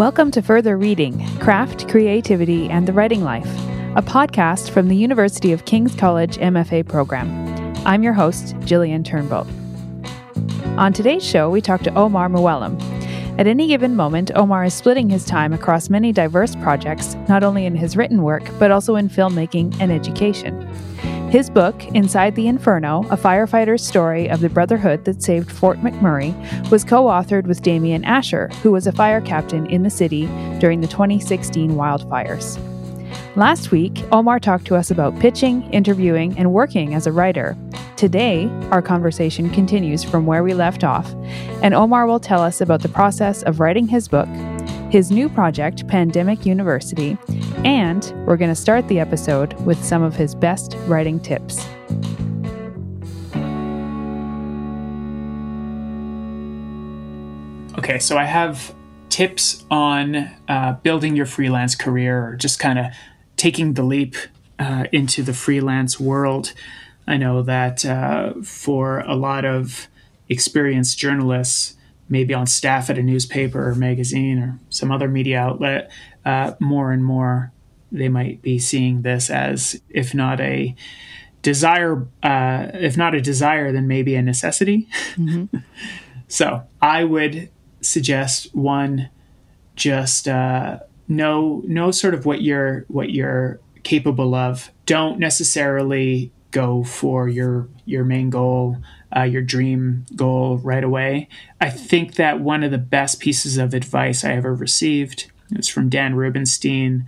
Welcome to Further Reading Craft, Creativity, and the Writing Life, a podcast from the University of King's College MFA program. I'm your host, Jillian Turnbull. On today's show, we talk to Omar Mouallem. At any given moment, Omar is splitting his time across many diverse projects, not only in his written work, but also in filmmaking and education. His book, Inside the Inferno A Firefighter's Story of the Brotherhood That Saved Fort McMurray, was co authored with Damian Asher, who was a fire captain in the city during the 2016 wildfires. Last week, Omar talked to us about pitching, interviewing, and working as a writer. Today, our conversation continues from where we left off, and Omar will tell us about the process of writing his book, his new project, Pandemic University, and we're going to start the episode with some of his best writing tips. Okay, so I have tips on uh, building your freelance career or just kind of taking the leap uh, into the freelance world. I know that uh, for a lot of experienced journalists, maybe on staff at a newspaper or magazine or some other media outlet, uh, more and more they might be seeing this as, if not a desire, uh, if not a desire, then maybe a necessity. Mm-hmm. so I would suggest one, just uh, know know sort of what you're what you're capable of. Don't necessarily go for your your main goal uh, your dream goal right away. I think that one of the best pieces of advice I ever received was from Dan Rubinstein,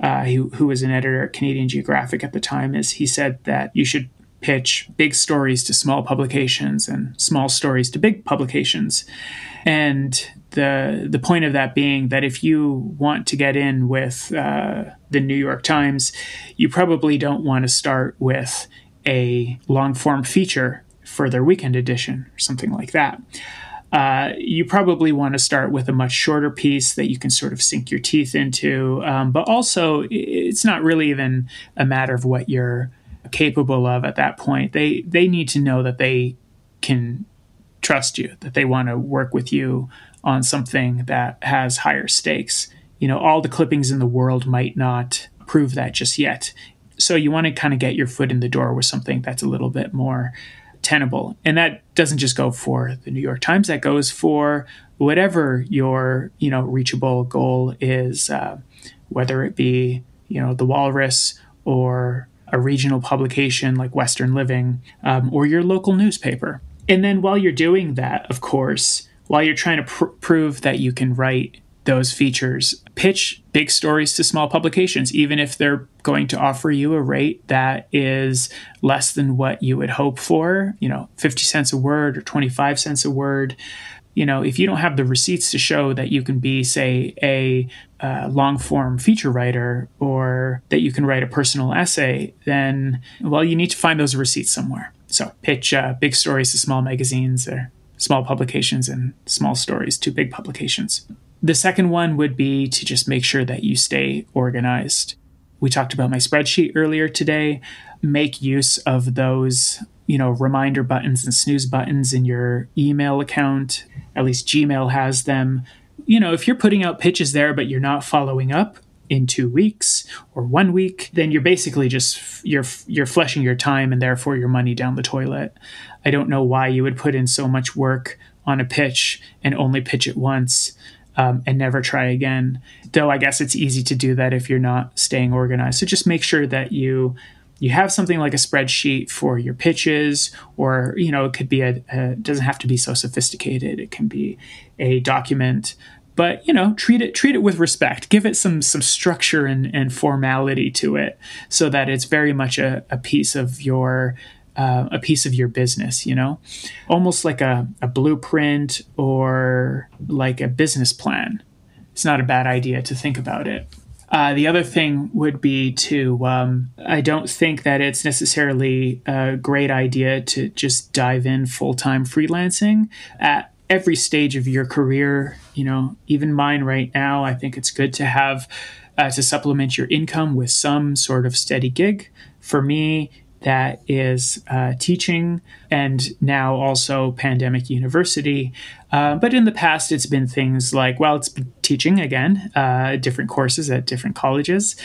uh, who, who was an editor at Canadian Geographic at the time, is he said that you should pitch big stories to small publications and small stories to big publications. And the the point of that being that if you want to get in with uh, the New York Times, you probably don't want to start with a long form feature for their weekend edition or something like that uh, you probably want to start with a much shorter piece that you can sort of sink your teeth into. Um, but also, it's not really even a matter of what you're capable of at that point. They they need to know that they can trust you, that they want to work with you on something that has higher stakes. You know, all the clippings in the world might not prove that just yet. So you want to kind of get your foot in the door with something that's a little bit more tenable. And that doesn't just go for the New York Times, that goes for whatever your, you know, reachable goal is, uh, whether it be, you know, the Walrus or a regional publication like Western Living um, or your local newspaper. And then while you're doing that, of course, while you're trying to pr- prove that you can write those features. Pitch big stories to small publications, even if they're going to offer you a rate that is less than what you would hope for, you know, 50 cents a word or 25 cents a word. You know, if you don't have the receipts to show that you can be, say, a uh, long form feature writer or that you can write a personal essay, then, well, you need to find those receipts somewhere. So pitch uh, big stories to small magazines or small publications and small stories to big publications. The second one would be to just make sure that you stay organized. We talked about my spreadsheet earlier today. Make use of those, you know, reminder buttons and snooze buttons in your email account. At least Gmail has them. You know, if you're putting out pitches there but you're not following up in 2 weeks or 1 week, then you're basically just you're you're flushing your time and therefore your money down the toilet. I don't know why you would put in so much work on a pitch and only pitch it once um, and never try again. Though I guess it's easy to do that if you're not staying organized. So just make sure that you you have something like a spreadsheet for your pitches, or you know it could be a, a doesn't have to be so sophisticated. It can be a document but you know treat it treat it with respect give it some some structure and, and formality to it so that it's very much a, a piece of your uh, a piece of your business, you know, almost like a, a blueprint or like a business plan. It's not a bad idea to think about it. Uh, the other thing would be to, um, I don't think that it's necessarily a great idea to just dive in full time freelancing. At every stage of your career, you know, even mine right now, I think it's good to have uh, to supplement your income with some sort of steady gig. For me, that is uh, teaching and now also pandemic university. Uh, but in the past, it's been things like, well, it's been teaching again, uh, different courses at different colleges.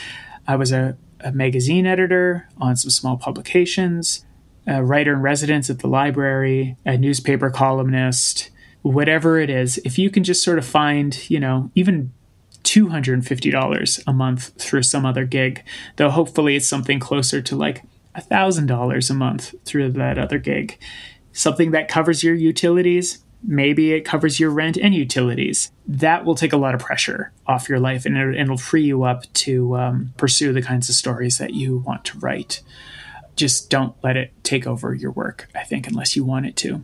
I was a, a magazine editor on some small publications, a writer in residence at the library, a newspaper columnist, whatever it is. If you can just sort of find, you know, even $250 a month through some other gig, though hopefully it's something closer to like $1,000 a month through that other gig. Something that covers your utilities, maybe it covers your rent and utilities. That will take a lot of pressure off your life and it'll, free you up to um, pursue the kinds of stories that you want to write. Just don't let it take over your work, I think, unless you want it to.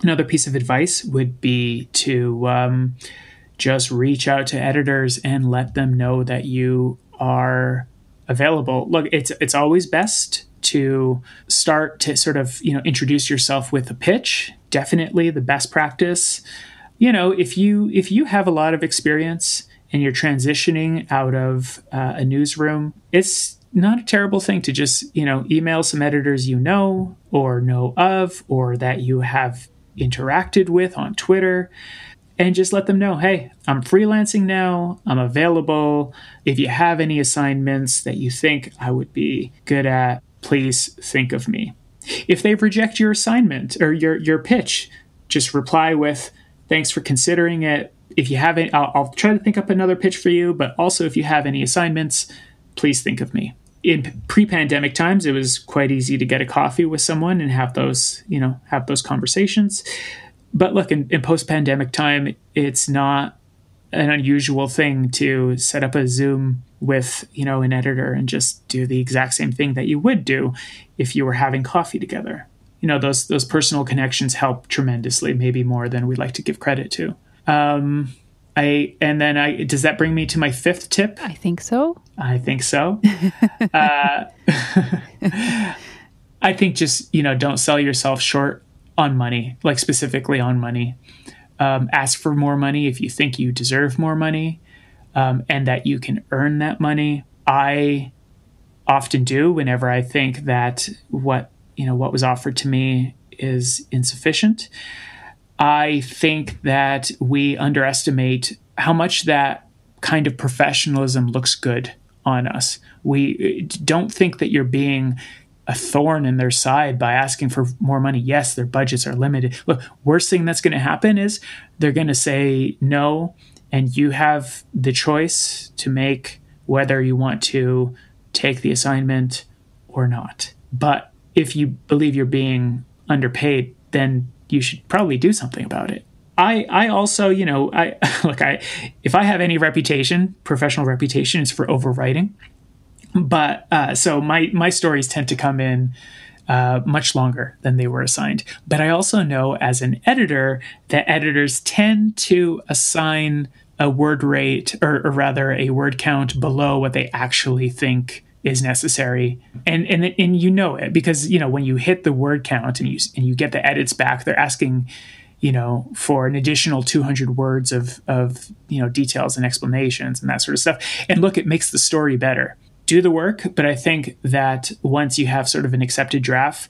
Another piece of advice would be to um, just reach out to editors and let them know that you are available. Look, it's it's always best to start to sort of you know introduce yourself with a pitch definitely the best practice. You know if you if you have a lot of experience and you're transitioning out of uh, a newsroom it's not a terrible thing to just you know email some editors you know or know of or that you have interacted with on twitter and just let them know hey i'm freelancing now. I'm available. If you have any assignments that you think i would be good at please think of me. If they reject your assignment or your, your pitch, just reply with, thanks for considering it. If you have any, I'll, I'll try to think up another pitch for you, but also if you have any assignments, please think of me. In pre-pandemic times, it was quite easy to get a coffee with someone and have those, you know, have those conversations. But look, in, in post-pandemic time, it's not an unusual thing to set up a Zoom with, you know, an editor and just do the exact same thing that you would do if you were having coffee together. You know, those those personal connections help tremendously, maybe more than we'd like to give credit to. Um, I and then I does that bring me to my fifth tip? I think so. I think so. uh, I think just you know don't sell yourself short on money, like specifically on money. Um, ask for more money if you think you deserve more money um, and that you can earn that money. I often do whenever I think that what you know what was offered to me is insufficient. I think that we underestimate how much that kind of professionalism looks good on us. We don't think that you're being a thorn in their side by asking for more money. Yes, their budgets are limited. Look, worst thing that's going to happen is they're going to say no, and you have the choice to make whether you want to take the assignment or not. But if you believe you're being underpaid, then you should probably do something about it. I, I also, you know, I look, I, if I have any reputation, professional reputation, it's for overwriting but uh, so my my stories tend to come in uh, much longer than they were assigned. But I also know as an editor that editors tend to assign a word rate, or, or rather a word count below what they actually think is necessary. And and and you know it because you know when you hit the word count and you and you get the edits back they're asking you know for an additional 200 words of of you know details and explanations and that sort of stuff. And look it makes the story better do the work. But I think that once you have sort of an accepted draft,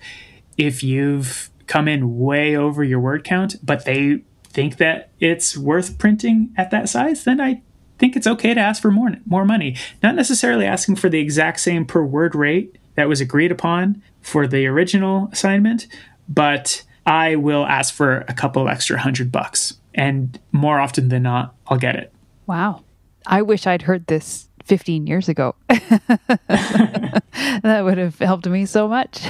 if you've come in way over your word count, but they think that it's worth printing at that size, then I think it's okay to ask for more more money. Not necessarily asking for the exact same per word rate that was agreed upon for the original assignment, but I will ask for a couple extra hundred bucks. And more often than not, I'll get it. Wow. I wish I'd heard this 15 years ago. that would have helped me so much.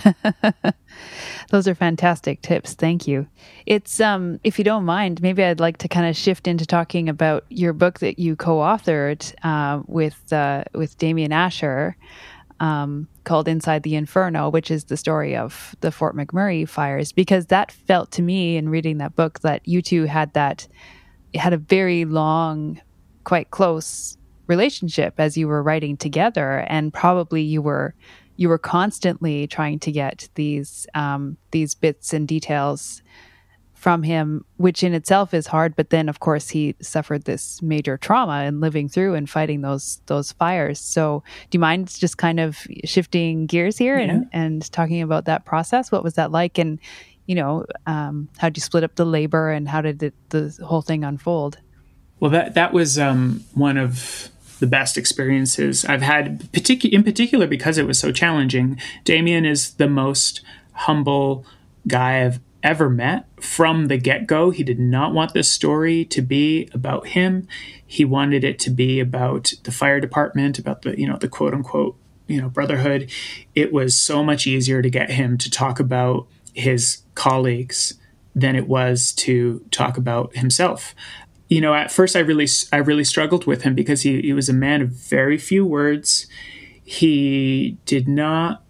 Those are fantastic tips. Thank you. It's um if you don't mind, maybe I'd like to kind of shift into talking about your book that you co-authored uh, with uh, with Damian Asher. Um, called Inside the Inferno, which is the story of the Fort McMurray fires, because that felt to me in reading that book that you two had that had a very long, quite close relationship as you were writing together and probably you were you were constantly trying to get these um, these bits and details from him, which in itself is hard. But then, of course, he suffered this major trauma in living through and fighting those those fires. So, do you mind just kind of shifting gears here yeah. and and talking about that process? What was that like? And you know, um, how did you split up the labor, and how did it, the whole thing unfold? Well, that that was um, one of the best experiences I've had, particu- in particular because it was so challenging. Damian is the most humble guy I've ever met from the get go. He did not want this story to be about him. He wanted it to be about the fire department, about the, you know, the quote unquote, you know, brotherhood. It was so much easier to get him to talk about his colleagues than it was to talk about himself. You know, at first I really I really struggled with him because he, he was a man of very few words. He did not,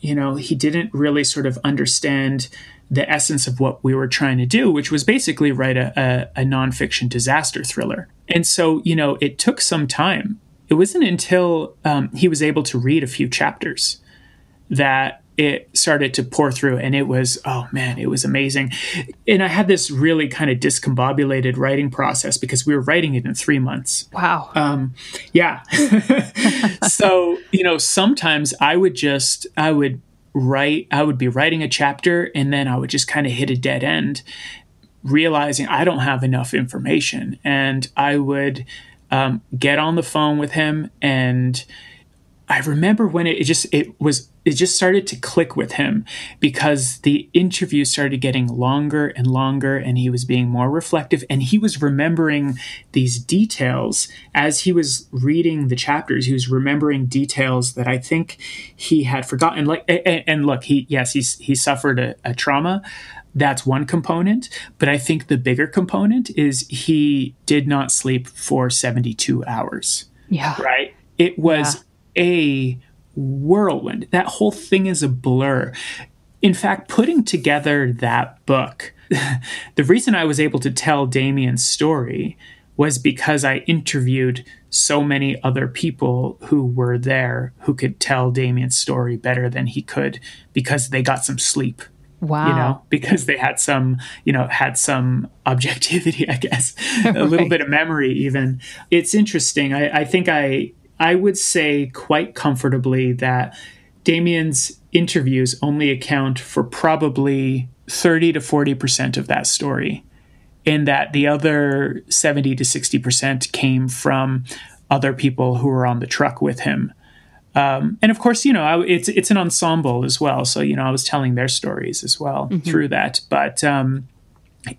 you know, he didn't really sort of understand the essence of what we were trying to do, which was basically write a, a, a nonfiction disaster thriller. And so, you know, it took some time. It wasn't until um, he was able to read a few chapters that it started to pour through and it was oh man it was amazing. And i had this really kind of discombobulated writing process because we were writing it in three months. Wow. Um, yeah. So you know sometimes i would just i would write i would be writing a chapter and then i would just kind of hit a dead end realizing i don't have enough information. And i would um, get on the phone with him and i remember when it, it just it was it just started to click with him because the interview started getting longer and longer and he was being more reflective and he was remembering these details as he was reading the chapters. He was remembering details that i think he had forgotten. Like and, and look he yes he's he suffered a, a trauma. That's one component but i think the bigger component is he did not sleep for 72 hours. Yeah. Right. It was yeah. a whirlwind. That whole thing is a blur. In fact, putting together that book, the reason I was able to tell Damian's story was because I interviewed so many other people who were there who could tell Damian's story better than he could because they got some sleep. Wow. You know, because they had some, you know, had some objectivity, I guess, a right. little bit of memory, even. It's interesting. I, I think I I would say quite comfortably that Damian's interviews only account for probably 30 to 40% of that story, in that the other 70 to 60% came from other people who were on the truck with him. Um, and of course, you know, I, it's it's an ensemble as well. So you know, I was telling their stories as well mm-hmm. through that. But um,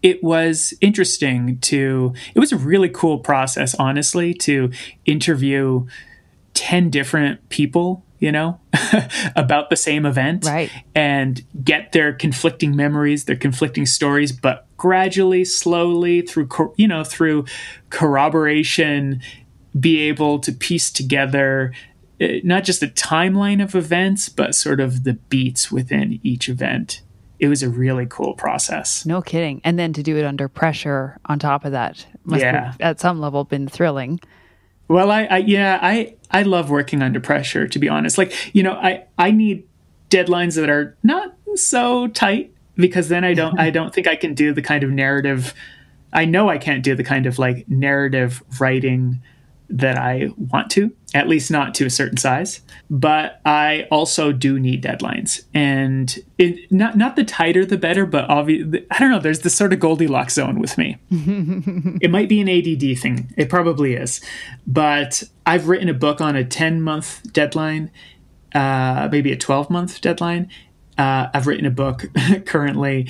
it was interesting to. It was a really cool process, honestly, to interview 10 different people you know about the same event right. and get their conflicting memories their conflicting stories but gradually slowly through you know through corroboration be able to piece together uh, not just the timeline of events but sort of the beats within each event it was a really cool process no kidding and then to do it under pressure on top of that must yeah. have at some level been thrilling well, I, I yeah, I I love working under pressure. To be honest, like you know, I I need deadlines that are not so tight because then I don't I don't think I can do the kind of narrative. I know I can't do the kind of like narrative writing that I want to, at least not to a certain size. But I also do need deadlines, and it, not not the tighter the better. But obviously, I don't know. There's this sort of Goldilocks zone with me. it might be an ADD thing. It probably is. But I've written a book on a 10 month deadline, uh, maybe a 12 month deadline. Uh, I've written a book currently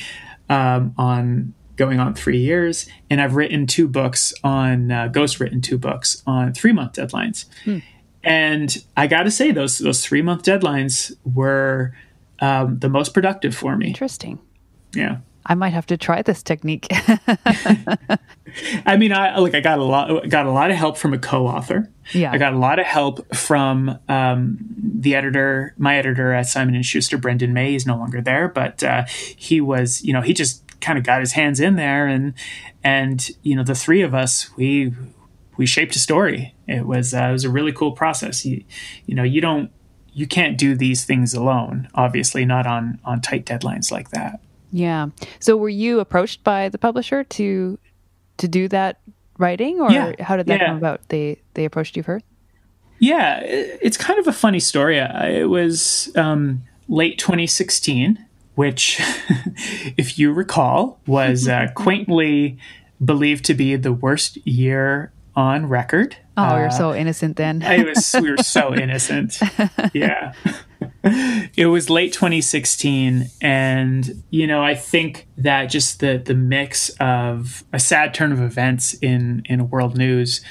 um, on going on three years. And I've written two books on, uh, ghost written two books on three month deadlines. Hmm. And I got to say, those, those three month deadlines were um, the most productive for me. Interesting. Yeah. I might have to try this technique. I mean, I like I got a lot got a lot of help from a co-author. Yeah, I got a lot of help from um, the editor, my editor at Simon and Schuster, Brendan May. He's no longer there, but uh, he was, you know, he just kind of got his hands in there and and you know the three of us we we shaped a story it was uh, it was a really cool process you you know you don't you can't do these things alone obviously not on on tight deadlines like that Yeah. So were you approached by the publisher to to do that writing or Yeah. how did that Yeah. come about? They they approached you first? Yeah, it- it's kind of a funny story. It was um, late 2016, which, if you recall, was uh, quaintly believed to be the worst year on record. Oh, you're Uh, so innocent then. I was we were so innocent. Yeah. It was late 2016 and you know I think that just the the mix of a sad turn of events in in world news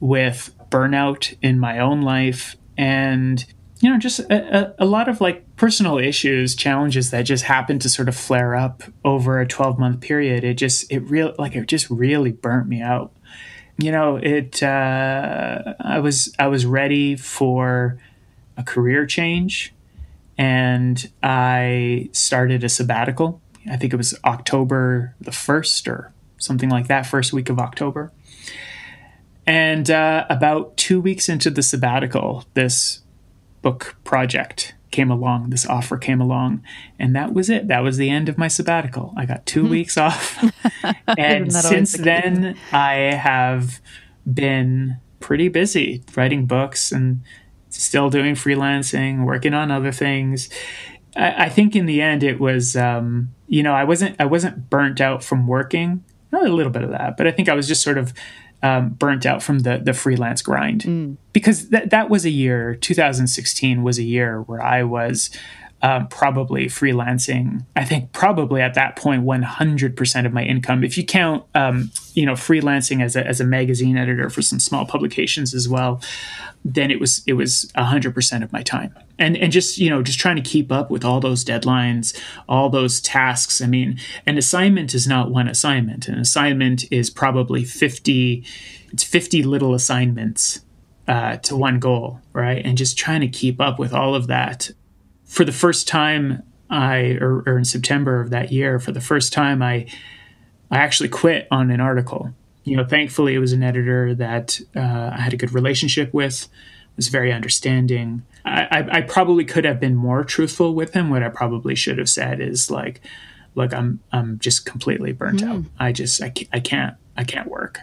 with burnout in my own life and you know just a, a, lot of like personal issues challenges that just happened to sort of flare up over a 12 month period it just it real like it just really burnt me out. You know it uh, i was i was ready for a career change and i started a sabbatical. I think it was october the 1st or something like that first week of october. And uh, about two weeks into the sabbatical this book project came along this offer came along and that was it. That was the end of my sabbatical. I got two weeks off. And Isn't that always since the then i have been pretty busy writing books and still doing freelancing working on other things. I, I think in the end it was um, you know i wasn't i wasn't burnt out from working. Not a little bit of that but i think i was just sort of um, burnt out from the the freelance grind. Because that that was a year 2016 was a year where I was um, probably freelancing. I think probably at that point 100% of my income. If you count, um, you know, freelancing as a as a magazine editor for some small publications as well, then it was it was 100% of my time. And and just you know just trying to keep up with all those deadlines, all those tasks. I mean, an assignment is not one assignment. An assignment is probably 50. It's 50 little assignments uh, to one goal, right? And just trying to keep up with all of that. For the first time, I or, or in September of that year, for the first time, I I actually quit on an article. You know, thankfully, it was an editor that uh, I had a good relationship with, was very understanding. I, I, I probably could have been more truthful with him. What I probably should have said is like, "Look, I'm I'm just completely burnt out. I just I, ca- I can't I can't work."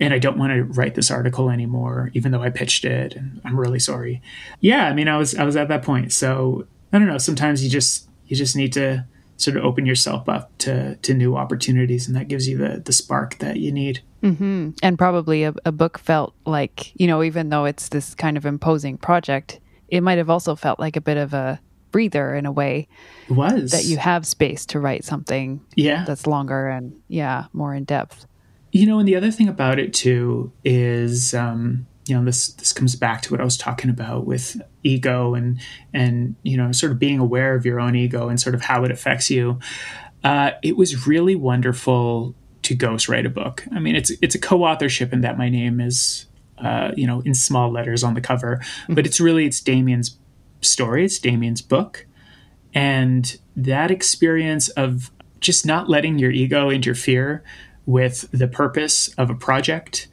And I don't want to write this article anymore, even though I pitched it, and I'm really sorry. Yeah, I mean, I was I was at that point, so I don't know. Sometimes you just you just need to sort of open yourself up to to new opportunities, and that gives you the the spark that you need. Mm-hmm. and probably a, a book felt like you know even though it's this kind of imposing project it might have also felt like a bit of a breather in a way It was that you have space to write something yeah that's longer and yeah more in depth You know, and the other thing about it too is, um, you know, this this comes back to what I was talking about with ego and and you know, sort of being aware of your own ego and sort of how it affects you. Uh, it was really wonderful to ghostwrite a book. I mean, it's it's a co-authorship in that my name is, uh, you know, in small letters on the cover, but it's really it's Damian's story. It's Damian's book, and that experience of just not letting your ego interfere with the purpose of a project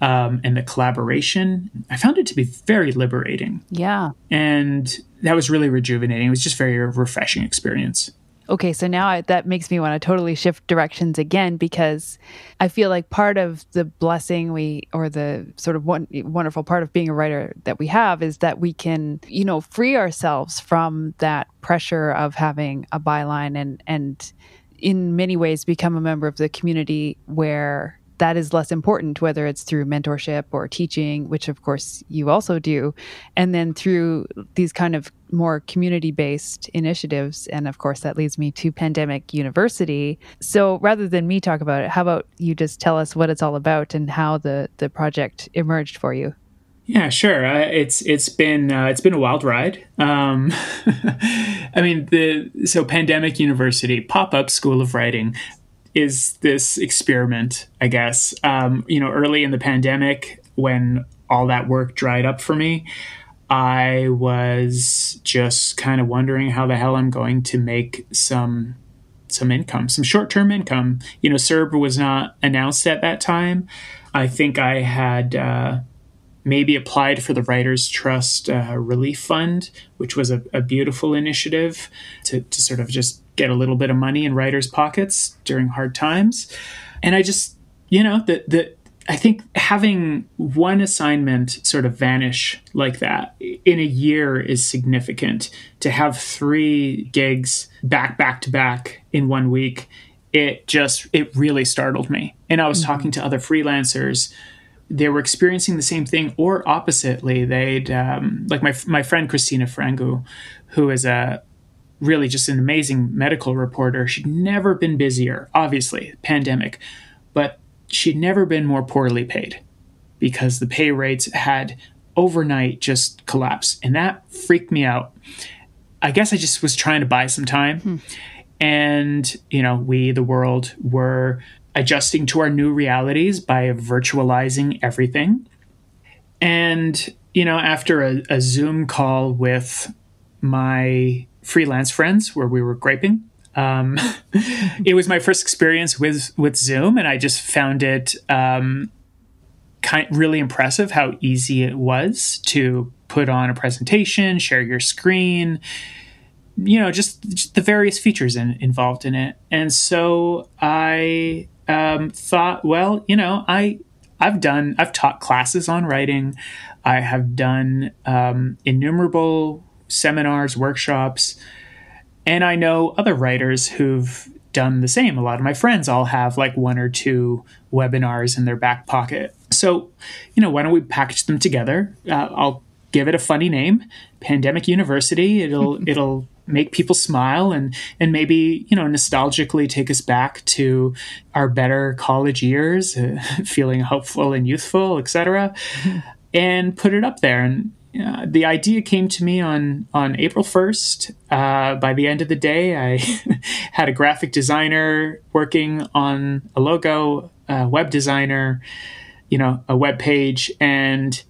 um, and the collaboration, I found it to be very liberating. yeah And that was really rejuvenating. It was just a very refreshing experience. okay so now I, that makes me want to totally shift directions again because i feel like part of the blessing we or the sort of one, wonderful part of being a writer that we have is that we can you know free ourselves from that pressure of having a byline and and in many ways become a member of the community where that is less important, whether it's through mentorship or teaching, which of course you also do, and then through these kind of more community based initiatives. And of course, that leads me to Pandemic University. So rather than me talk about it, how about you just tell us what it's all about and how the, the project emerged for you? Yeah, sure. Uh, it's it's been uh, it's been a wild ride. Um, I mean, the so Pandemic University pop up School of Writing is this experiment, I guess. Um, you know, early in the pandemic, when all that work dried up for me, I was just kind of wondering how the hell I'm going to make some some income, some short term income. You know, CERB was not announced at that time. I think I had. Uh, maybe applied for the Writers Trust uh, Relief Fund, which was a, a beautiful initiative to, to sort of just get a little bit of money in writers' pockets during hard times. And I just, you know, the, the, I think having one assignment sort of vanish like that in a year is significant. To have three gigs back back to back in one week, it just it really startled me. And I was mm-hmm. talking to other freelancers they were experiencing the same thing or oppositely. They'd um, like my, my friend Christina Frangou who is a really just an amazing medical reporter. She'd never been busier obviously pandemic but she'd never been more poorly paid because the pay rates had overnight just collapsed. And that freaked me out. I guess i just was trying to buy some time. Hmm. and you know we the world were adjusting to our new realities by virtualizing everything. And, you know, after a, a Zoom call with my freelance friends where we were griping, um, it was my first experience with with Zoom, and I just found it um, kind really impressive how easy it was to put on a presentation, share your screen, you know, just, just the various features in, involved in it. And so I um, thought, well, you know, I I've done I've taught classes on writing. I have done um, innumerable seminars, workshops, and I know other writers who've done the same. A lot of my friends all have like one or two webinars in their back pocket. So, you know, why don't we package them together? Uh, I'll give it a funny name, Pandemic University. It'll it'll make people smile and and maybe you know nostalgically take us back to our better college years, uh, feeling hopeful and youthful, etc. Mm-hmm. And put it up there. And uh, the idea came to me on on April first. Uh, by the end of the day, I had a graphic designer working on a logo, a web designer, you know, a web page, and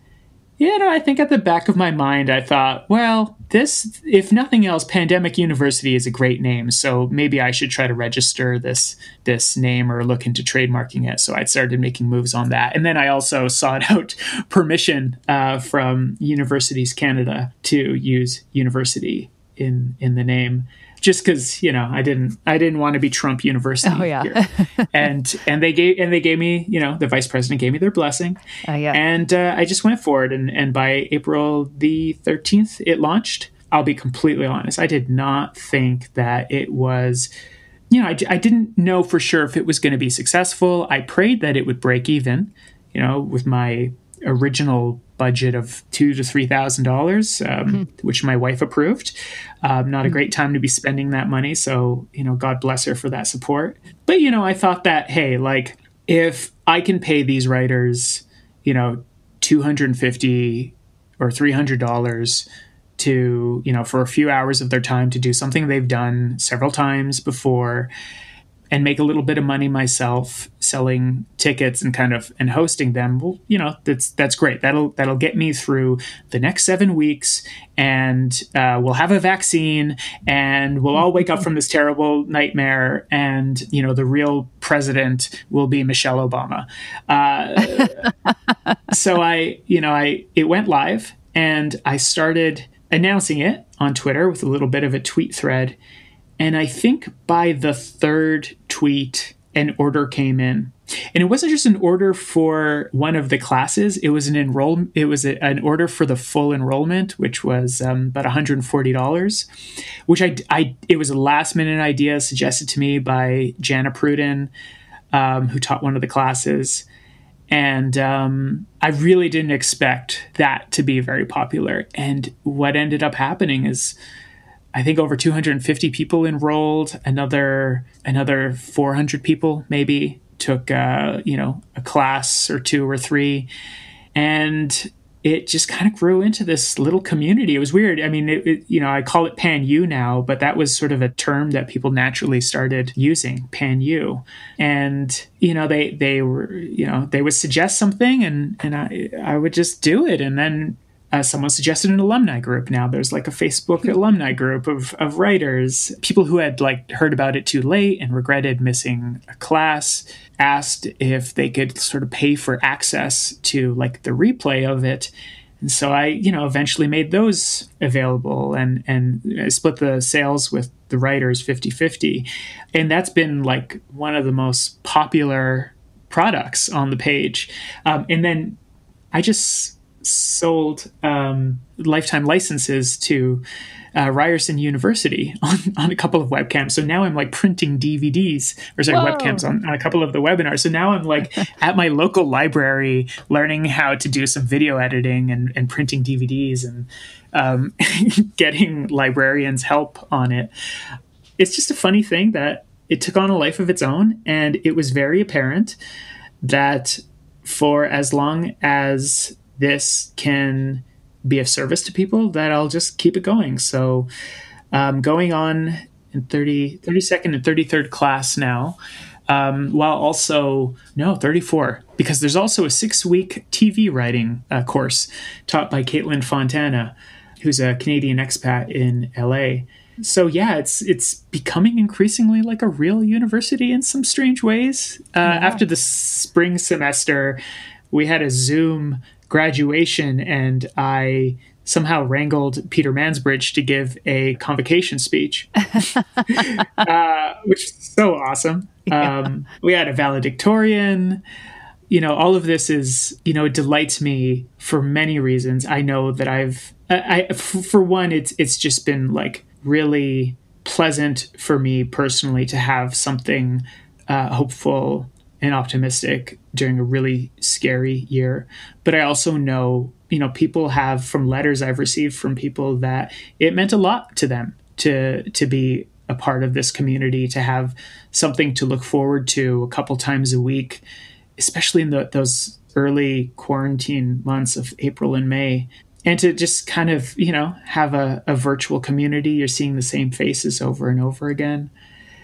you know, I think at the back of my mind, I thought, well, this, if nothing else, Pandemic University is a great name, so maybe I should try to register this this name or look into trademarking it. So I started making moves on that, and then I also sought out permission uh, from Universities Canada to use university in in the name just because you know I didn't I didn't want to be Trump University. Oh yeah, and and they gave and they gave me you know the vice president gave me their blessing. Uh, yeah, and uh, I just went forward and and by April the thirteenth it launched. I'll be completely honest. I did not think that it was. You know, I, I didn't know for sure if it was going to be successful. I prayed that it would break even, you know, with my original budget of two to three thousand dollars, um, mm-hmm. which my wife approved. Um, not a mm-hmm. great time to be spending that money, so you know, God bless her for that support. But you know, I thought that hey, like if I can pay these writers, you know, two hundred and fifty or three hundred dollars to you know for a few hours of their time to do something they've done several times before and make a little bit of money myself selling tickets and kind of and hosting them well you know that's that's great. That'll that'll get me through the next seven weeks and uh, we'll have a vaccine and we'll all wake up from this terrible nightmare and you know the real president will be michelle obama. Uh, so i you know i it went live and i started announcing it on twitter with a little bit of a tweet thread and I think by the third tweet, an order came in. And it wasn't just an order for one of the classes, it was an enroll it was a, an order for the full enrollment, which was um, about $140, which I, I it was a last minute idea suggested to me by Jana Pruden, um, who taught one of the classes. And um, I really didn't expect that to be very popular. And what ended up happening is I think over 250 people enrolled. Another another 400 people maybe took uh, you know a class or two or three, and it just kind of grew into this little community. It was weird. I mean, it, it, you know, I call it Pan U now, but that was sort of a term that people naturally started using, Pan U. And you know, they they were you know they would suggest something, and and I I would just do it, and then uh, someone suggested an alumni group. Now there's like a Facebook alumni group of, of writers. People who had like heard about it too late and regretted missing a class asked if they could sort of pay for access to like the replay of it. And so I, you know, eventually made those available and and I split the sales with the writers 50-50. And that's been like one of the most popular products on the page. Um, and then I just sold um, lifetime licenses to uh, Ryerson University on, on a couple of webcams. So now I'm like printing DVDs or sorry, Whoa. webcams on, on a couple of the webinars. So now I'm like at my local library learning how to do some video editing and, and printing DVDs and um, getting librarians help on it. It's just a funny thing that it took on a life of its own. And it was very apparent that for as long as this can be of service to people, that I'll just keep it going. So, um, going on in 30, 32nd and 33rd class now, um, while also, no, 34, because there's also a six week TV writing uh, course taught by Kaitlin Fontana, who's a Canadian expat in LA. So yeah, it's it's becoming increasingly like a real university in some strange ways. Uh, yeah. After the spring semester, we had a Zoom graduation, and I somehow wrangled Peter Mansbridge to give a convocation speech, uh, which is so awesome. Yeah. Um, we had a valedictorian. You know, all of this is, you know, it delights me for many reasons. I know that I've, I, I for one, it's it's just been like really pleasant for me personally to have something uh, hopeful and optimistic during a really scary year. But I also know, you know, people have from letters I've received from people that it meant a lot to them to to be a part of this community, to have something to look forward to a couple times a week, especially in the, those early quarantine months of April and May. And to just kind of, you know, have a, a virtual community. You're seeing the same faces over and over again.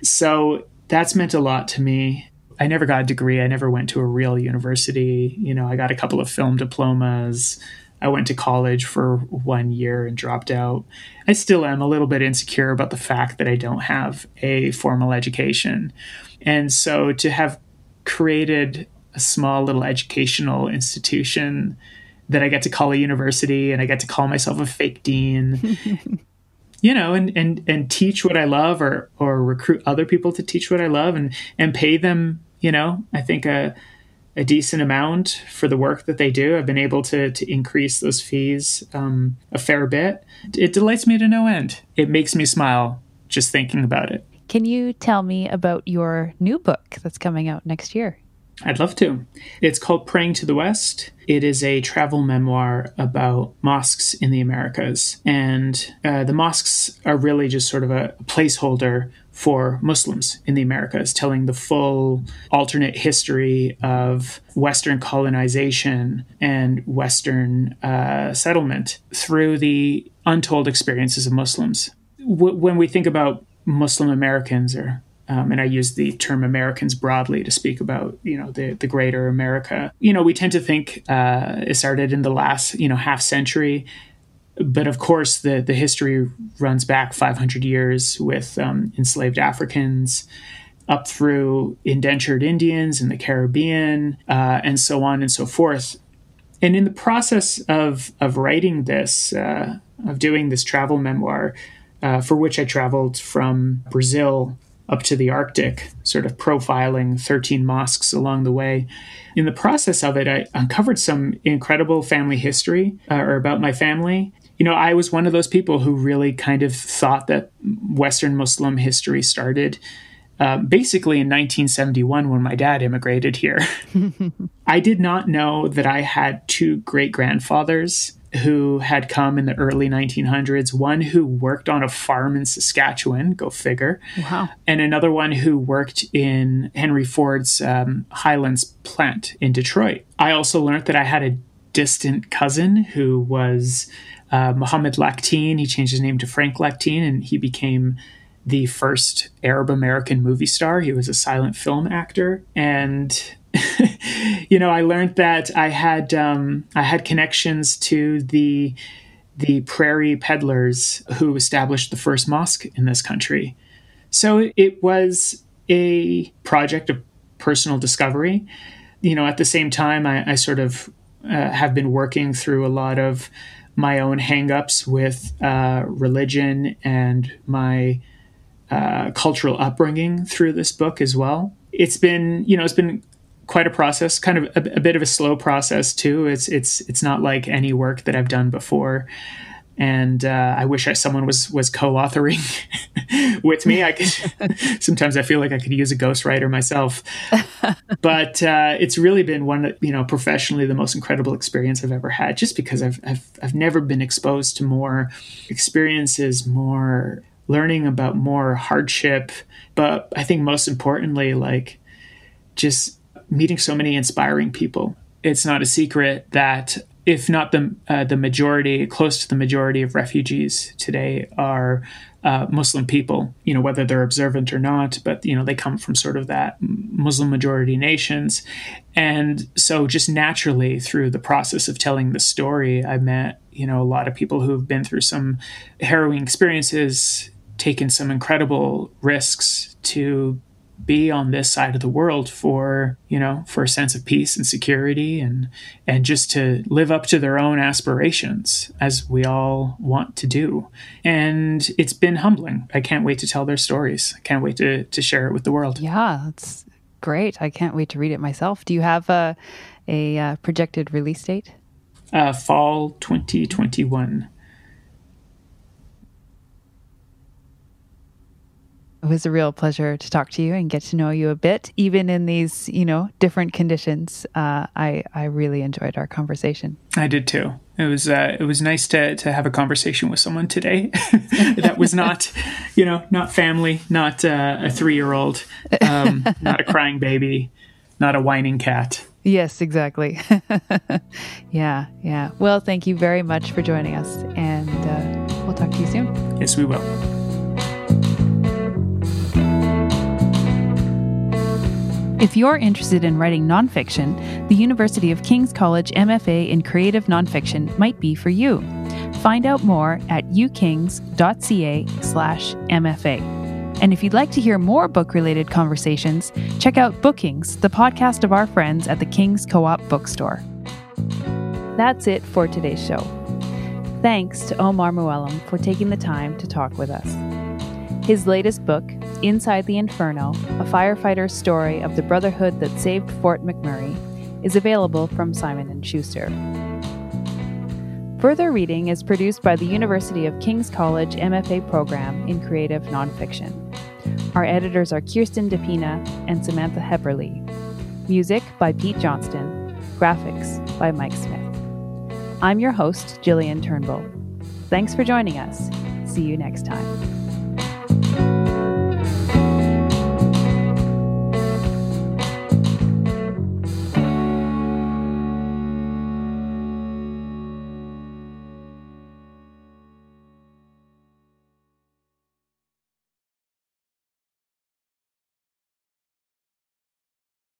So that's meant a lot to me. I never got a degree. I never went to a real university. You know, I got a couple of film diplomas. I went to college for one year and dropped out. I still am a little bit insecure about the fact that I don't have a formal education. And so to have created a small little educational institution that I get to call a university and I get to call myself a fake dean. you know, and, and and teach what I love or or recruit other people to teach what I love and and pay them you know, I think a a decent amount for the work that they do. I've been able to to increase those fees um, a fair bit. It delights me to no end. It makes me smile just thinking about it. Can you tell me about your new book that's coming out next year? I'd love to. It's called Praying to the West. It is a travel memoir about mosques in the Americas. And uh, the mosques are really just sort of a placeholder for Muslims in the Americas, telling the full alternate history of Western colonization and Western uh, settlement through the untold experiences of Muslims. W- when we think about Muslim Americans or um, and I use the term Americans broadly to speak about you know the the greater America. You know, we tend to think uh, it started in the last you know half century, but of course the the history runs back 500 years with um, enslaved Africans. Up through indentured Indians in the Caribbean, uh, and so on and so forth. And in the process of of writing this, uh, of doing this travel memoir, uh, for which I traveled from Brazil up to the Arctic, sort of profiling 13 mosques along the way. In the process of it, I uncovered some incredible family history uh, or about my family. You know, I was one of those people who really kind of thought that Western Muslim history started uh, basically in 1971 when my dad immigrated here. I did not know that I had two great grandfathers who had come in the early 1900s, one who worked on a farm in Saskatchewan, go figure, wow. and another one who worked in Henry Ford's um, Highlands plant in Detroit. I also learned that I had a distant cousin who was uh, Mohammed Lakhdeen. He changed his name to Frank Lackteen and he became the first Arab American movie star. He was a silent film actor. And you know, I learned that I had um, I had connections to the the prairie peddlers who established the first mosque in this country. So it was a project of personal discovery. You know, at the same time, I, I sort of uh, have been working through a lot of my own hangups with uh, religion and my uh, cultural upbringing through this book as well. It's been, you know, it's been quite a process, kind of a, a, bit of a slow process too. It's it's it's not like any work that I've done before, and uh, I wish I, someone was was co-authoring with me. I could sometimes I feel like I could use a ghostwriter myself, but uh, it's really been one you know professionally the most incredible experience I've ever had. Just because I've I've I've never been exposed to more experiences, more learning about more hardship, but I think most importantly, like just meeting so many inspiring people. It's not a secret that if not the uh, the majority, close to the majority of refugees today are uh, Muslim people. You know whether they're observant or not, but you know they come from sort of that Muslim majority nations, and so just naturally through the process of telling the story, I met you know a lot of people who've been through some harrowing experiences, taken some incredible risks to be on this side of the world for you know for a sense of peace and security and and just to live up to their own aspirations as we all want to do. And it's been humbling. I can't wait to tell their stories. I can't wait to to share it with the world. Yeah it's great. I can't wait to read it myself. Do you have a a uh, projected release date? Uh, fall 2021 It was a real pleasure to talk to you and get to know you a bit, even in these, you know, different conditions. Uh, I I really enjoyed our conversation. I did too. It was uh, it was nice to to have a conversation with someone today that was not, you know, not family, not uh, a three year old, um, not a crying baby, not a whining cat. Yes, exactly. yeah, yeah. Well, thank you very much for joining us, and uh, we'll talk to you soon. Yes, we will. If you're interested in writing nonfiction, the University of King's College MFA in Creative Nonfiction might be for you. Find out more at ukings.ca/slash MFA. And if you'd like to hear more book related conversations, check out Bookings, the podcast of our friends at the King's Co op bookstore. That's it for today's show. Thanks to Omar Mouallem for taking the time to talk with us. His latest book, Inside the Inferno, a firefighter's story of the brotherhood that saved Fort McMurray, is available from Simon & Schuster. Further reading is produced by the University of King's College MFA program in creative nonfiction. Our editors are Kirsten DePina and Samantha Hepperly. Music by Pete Johnston. Graphics by Mike Smith. I'm your host, Jillian Turnbull. Thanks for joining us. See you next time.